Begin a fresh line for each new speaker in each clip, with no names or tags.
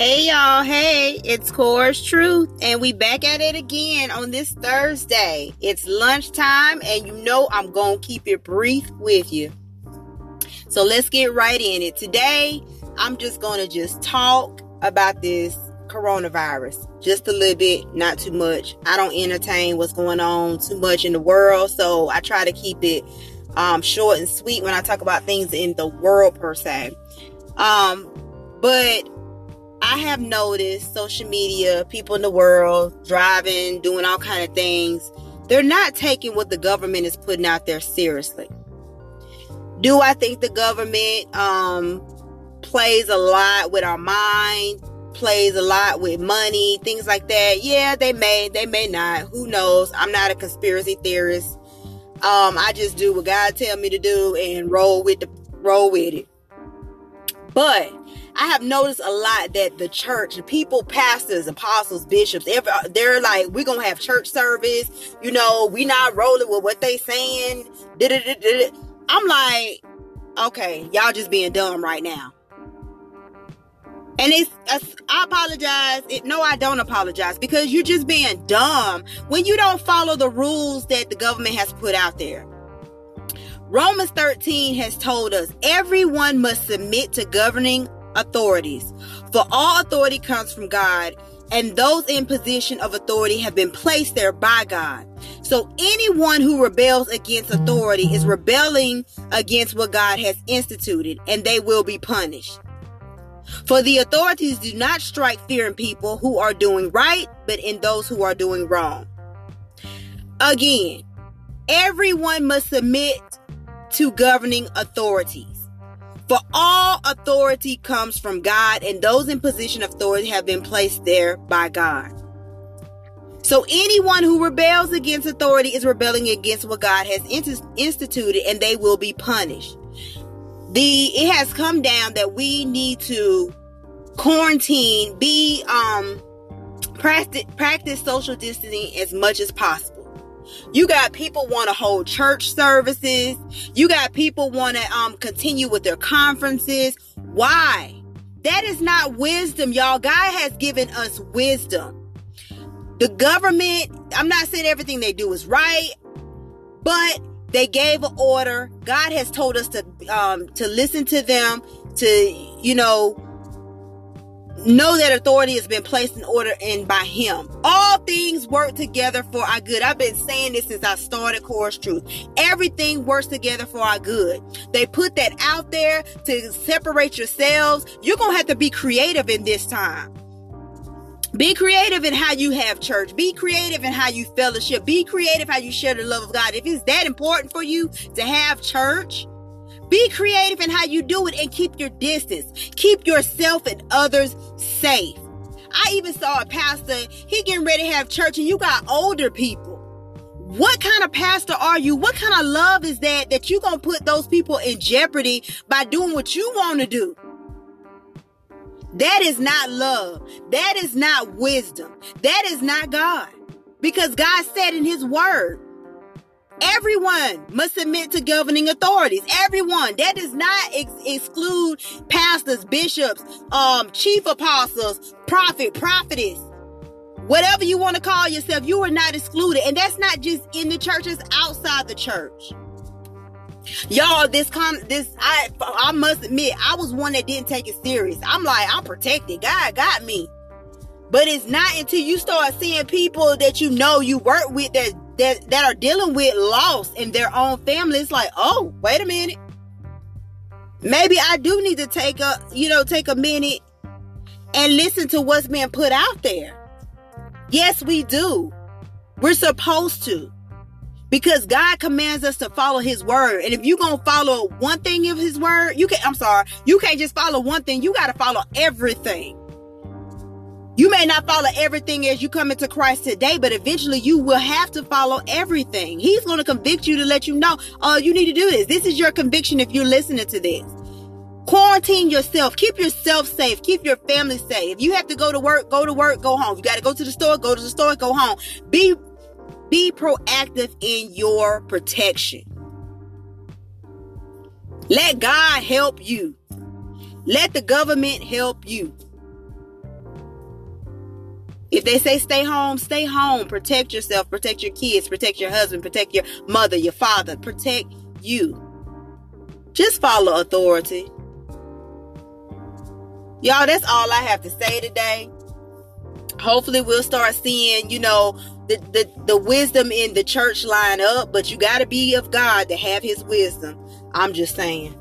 Hey y'all, hey, it's Core's Truth, and we back at it again on this Thursday. It's lunchtime, and you know I'm gonna keep it brief with you. So let's get right in it. Today, I'm just gonna just talk about this coronavirus just a little bit, not too much. I don't entertain what's going on too much in the world, so I try to keep it um, short and sweet when I talk about things in the world per se. Um, but I have noticed social media, people in the world driving, doing all kind of things. They're not taking what the government is putting out there seriously. Do I think the government um, plays a lot with our mind, plays a lot with money, things like that? Yeah, they may, they may not. Who knows? I'm not a conspiracy theorist. Um, I just do what God tell me to do and roll with the roll with it. But I have noticed a lot that the church, the people, pastors, apostles, bishops, they're like, we're gonna have church service. You know, we not rolling with what they saying. I'm like, okay, y'all just being dumb right now. And it's, I apologize. It, no, I don't apologize because you're just being dumb when you don't follow the rules that the government has put out there. Romans 13 has told us everyone must submit to governing authorities, for all authority comes from God, and those in position of authority have been placed there by God. So anyone who rebels against authority is rebelling against what God has instituted, and they will be punished. For the authorities do not strike fear in people who are doing right, but in those who are doing wrong. Again, everyone must submit to governing authorities. For all authority comes from God, and those in position of authority have been placed there by God. So anyone who rebels against authority is rebelling against what God has instituted, and they will be punished. The it has come down that we need to quarantine, be um practice practice social distancing as much as possible. You got people want to hold church services. You got people want to um continue with their conferences. Why? That is not wisdom, y'all. God has given us wisdom. The government, I'm not saying everything they do is right, but they gave an order. God has told us to um to listen to them, to you know, know that authority has been placed in order and by him all things work together for our good i've been saying this since i started core's truth everything works together for our good they put that out there to separate yourselves you're gonna have to be creative in this time be creative in how you have church. Be creative in how you fellowship. Be creative how you share the love of God. If it's that important for you to have church, be creative in how you do it and keep your distance. Keep yourself and others safe. I even saw a pastor, he getting ready to have church and you got older people. What kind of pastor are you? What kind of love is that that you going to put those people in jeopardy by doing what you want to do? That is not love. That is not wisdom. That is not God. Because God said in his word, Everyone must submit to governing authorities. Everyone. That does not ex- exclude pastors, bishops, um, chief apostles, prophet, prophetess. Whatever you want to call yourself, you are not excluded. And that's not just in the churches, outside the church. Y'all, this con this I I must admit, I was one that didn't take it serious. I'm like, I'm protected. God got me. But it's not until you start seeing people that you know you work with that that that are dealing with loss in their own family, it's like, oh, wait a minute. Maybe I do need to take a, you know, take a minute and listen to what's being put out there. Yes, we do. We're supposed to. Because God commands us to follow his word. And if you're to follow one thing of his word, you can't I'm sorry, you can't just follow one thing. You got to follow everything. You may not follow everything as you come into Christ today, but eventually you will have to follow everything. He's going to convict you to let you know, oh, you need to do this. This is your conviction if you're listening to this. Quarantine yourself. Keep yourself safe. Keep your family safe. If you have to go to work, go to work, go home. You got to go to the store, go to the store, go home. Be be proactive in your protection. Let God help you. Let the government help you. If they say stay home, stay home. Protect yourself, protect your kids, protect your husband, protect your mother, your father, protect you. Just follow authority. Y'all, that's all I have to say today. Hopefully, we'll start seeing, you know, the, the, the wisdom in the church line up, but you got to be of God to have his wisdom. I'm just saying.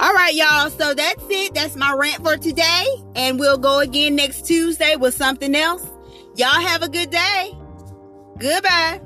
All right, y'all. So that's it. That's my rant for today. And we'll go again next Tuesday with something else. Y'all have a good day. Goodbye.